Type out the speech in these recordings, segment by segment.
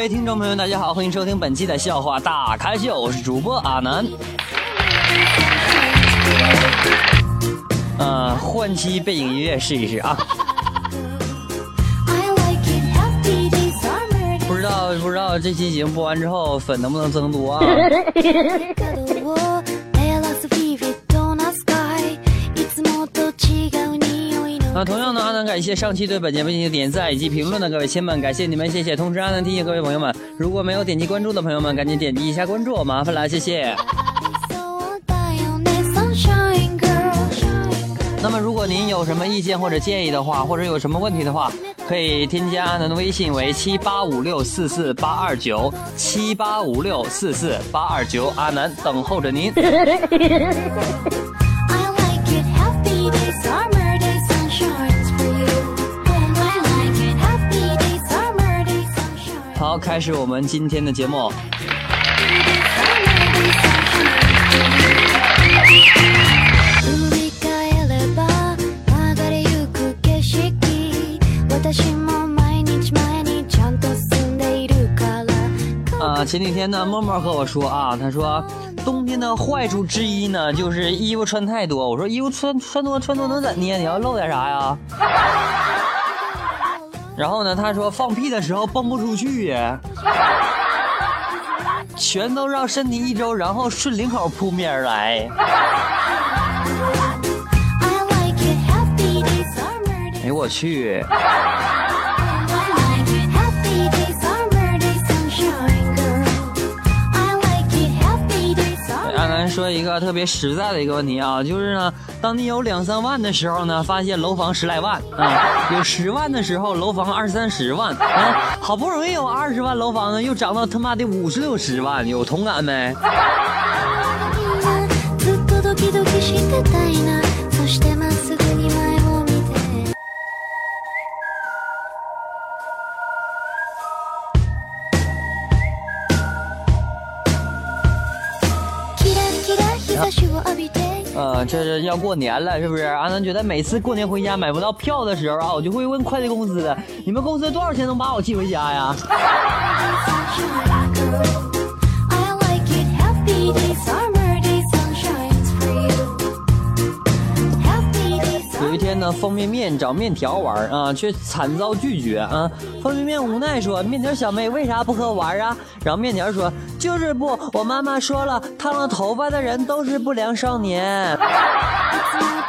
位听众朋友，大家好，欢迎收听本期的笑话大咖秀，我是主播阿南。呃，换期背景音乐试一试啊。不知道不知道这期节目播完之后粉能不能增多啊？那同样呢，阿南感谢上期对本节目进行点赞以及评论的各位亲们，感谢你们，谢谢。同时，阿南提醒各位朋友们，如果没有点击关注的朋友们，赶紧点击一下关注，麻烦了，谢谢。那么，如果您有什么意见或者建议的话，或者有什么问题的话，可以添加阿南的微信为七八五六四四八二九七八五六四四八二九，阿南等候着您。好，开始我们今天的节目。啊，前几天呢，默默和我说啊，他说冬天的坏处之一呢，就是衣服穿太多。我说衣服穿穿多穿多能怎的？你要露点啥呀？然后呢，他说放屁的时候蹦不出去呀，全都绕身体一周，然后顺领口扑面而来。哎呦我去！说一个特别实在的一个问题啊，就是呢，当你有两三万的时候呢，发现楼房十来万啊；有十万的时候，楼房二三十万啊；好不容易有二十万楼房呢，又涨到他妈的五十六十万，有同感没？呃，这是要过年了，是不是？阿南觉得每次过年回家买不到票的时候啊，我就会问快递公司：你们公司多少钱能把我寄回家呀？有一天呢，方便面找面条玩啊，却惨遭拒绝啊。方便面无奈说：“面条小妹为啥不和我玩啊？”然后面条说：“就是不，我妈妈说了，烫了头发的人都是不良少年。”啊，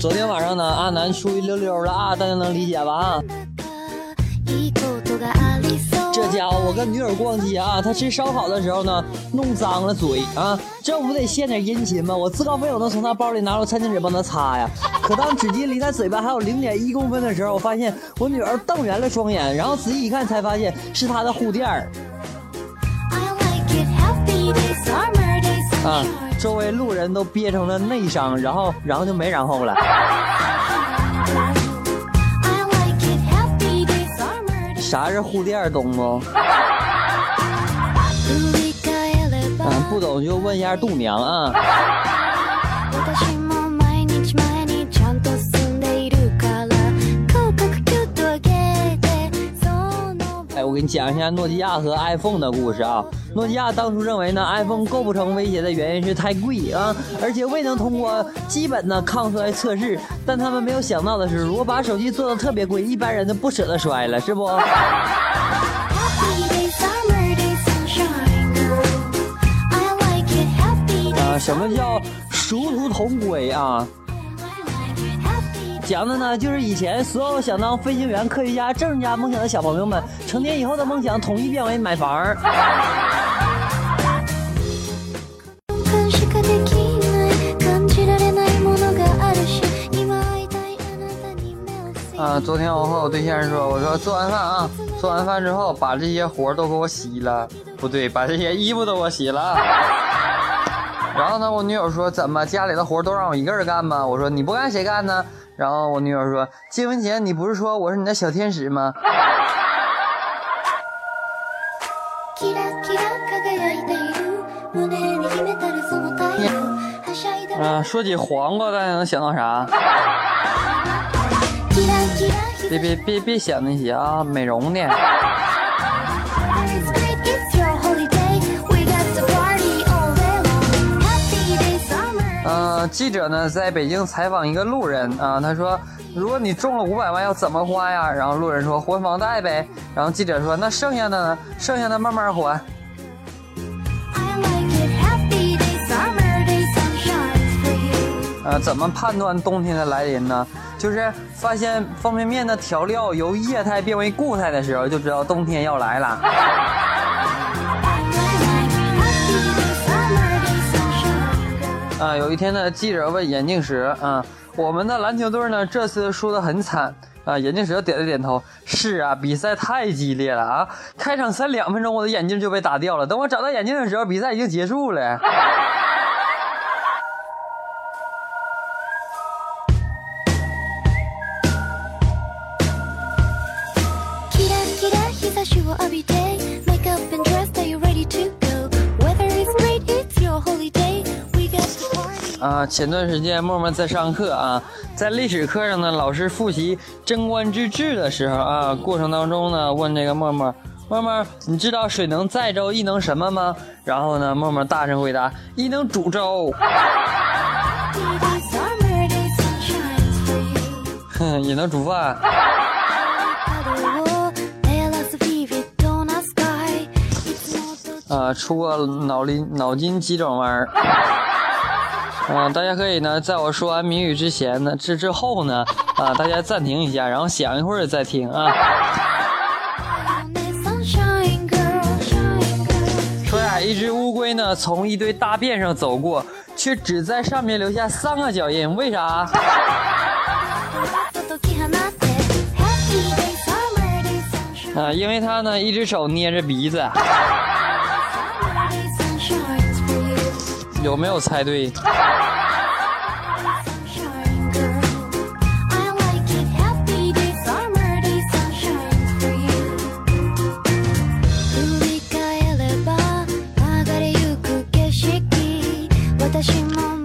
昨天晚上呢，阿南出去溜溜了啊，大家能理解吧？啊。这家伙，我跟女友逛街啊，他吃烧烤的时候呢，弄脏了嘴啊，这不得献点殷勤吗？我自告奋勇的从他包里拿出餐巾纸帮他擦呀。可当纸巾离他嘴巴还有零点一公分的时候，我发现我女儿瞪圆了双眼，然后仔细一看才发现是他的护垫儿。啊，周围路人都憋成了内伤，然后，然后就没然后了。啥是护垫，懂不？嗯，不懂就问一下度娘啊。讲一下诺基亚和 iPhone 的故事啊。诺基亚当初认为呢，iPhone 构不成威胁的原因是太贵啊，而且未能通过基本的抗摔测试。但他们没有想到的是，如果把手机做的特别贵，一般人就不舍得摔了，是不？啊，什么叫殊途同归啊？讲的呢，就是以前所有想当飞行员、科学家、政治家梦想的小朋友们，成年以后的梦想统一变为买房。啊，昨天我和我对象说，我说做完饭啊，做完饭之后把这些活都给我洗了，不对，把这些衣服都给我洗了。然后呢，我女友说，怎么家里的活都让我一个人干吗？我说你不干谁干呢？然后我女友说，结婚前你不是说我是你的小天使吗？啊，说起黄瓜，大家能想到啥？别别别别想那些啊，美容的。记者呢在北京采访一个路人啊，他说：“如果你中了五百万，要怎么花呀？”然后路人说：“还房贷呗。”然后记者说：“那剩下的呢？剩下的慢慢还。”呃，怎么判断冬天的来临呢？就是发现方便面的调料由液态变为固态的时候，就知道冬天要来了。啊，有一天呢，记者问眼镜蛇啊，我们的篮球队呢这次输得很惨啊。眼镜蛇点了点头，是啊，比赛太激烈了啊。开场才两分钟，我的眼镜就被打掉了。等我找到眼镜的时候，比赛已经结束了。啊，前段时间默默在上课啊，在历史课上呢，老师复习贞观之治的时候啊，过程当中呢，问这个默默，默默，你知道水能载舟，亦能什么吗？然后呢，默默大声回答，亦能煮粥。哼，也能煮饭。啊，出个脑力脑筋急转弯。嗯，大家可以呢，在我说完谜语之前呢，之之后呢，啊，大家暂停一下，然后想一会儿再听啊。说呀，一只乌龟呢，从一堆大便上走过，却只在上面留下三个脚印，为啥？啊，因为它呢，一只手捏着鼻子。有没有猜对？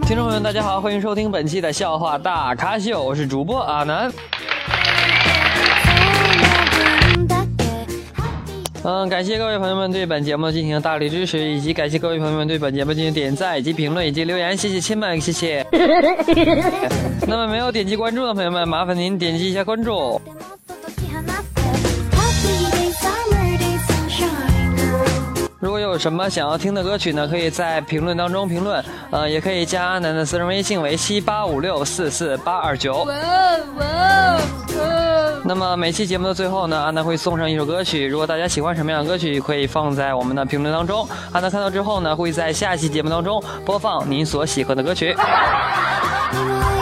听众朋友们，大家好，欢迎收听本期的笑话大咖秀，我是主播阿南。嗯，感谢各位朋友们对本节目进行大力支持，以及感谢各位朋友们对本节目进行点赞以及评论以及留言，谢谢亲们，谢谢。那么没有点击关注的朋友们，麻烦您点击一下关注。如果有什么想要听的歌曲呢，可以在评论当中评论，呃，也可以加阿南的私人微信为七八五六四四八二九。那么每期节目的最后呢，阿南会送上一首歌曲。如果大家喜欢什么样的歌曲，可以放在我们的评论当中。阿南看到之后呢，会在下期节目当中播放您所喜欢的歌曲。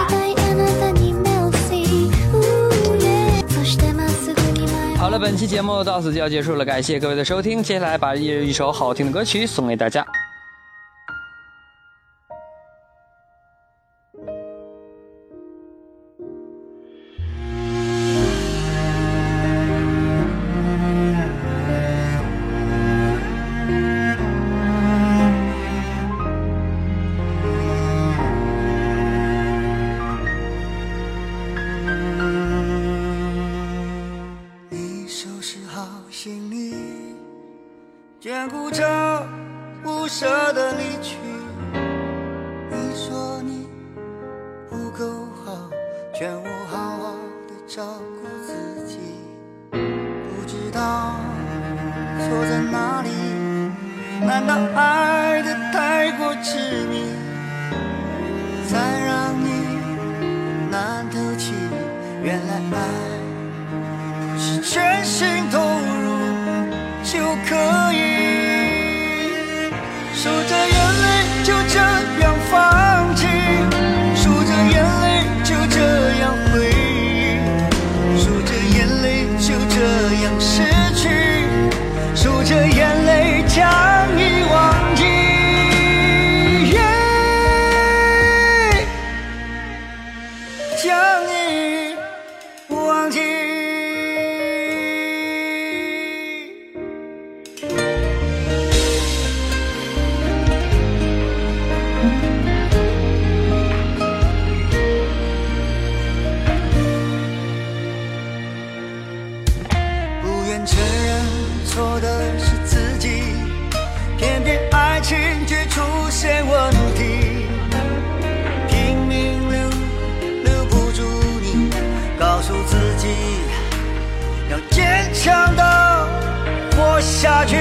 好了，本期节目到此就要结束了，感谢各位的收听。接下来把一首好听的歌曲送给大家。舍得离去。你说你不够好，劝我好好的照顾自己。不知道错在哪里？难道爱的太过痴迷，才让你难透气？原来爱是全心投入就可 so. 承认错的是自己，偏偏爱情却出现问题，拼命留，留不住你，告诉自己要坚强的活下去。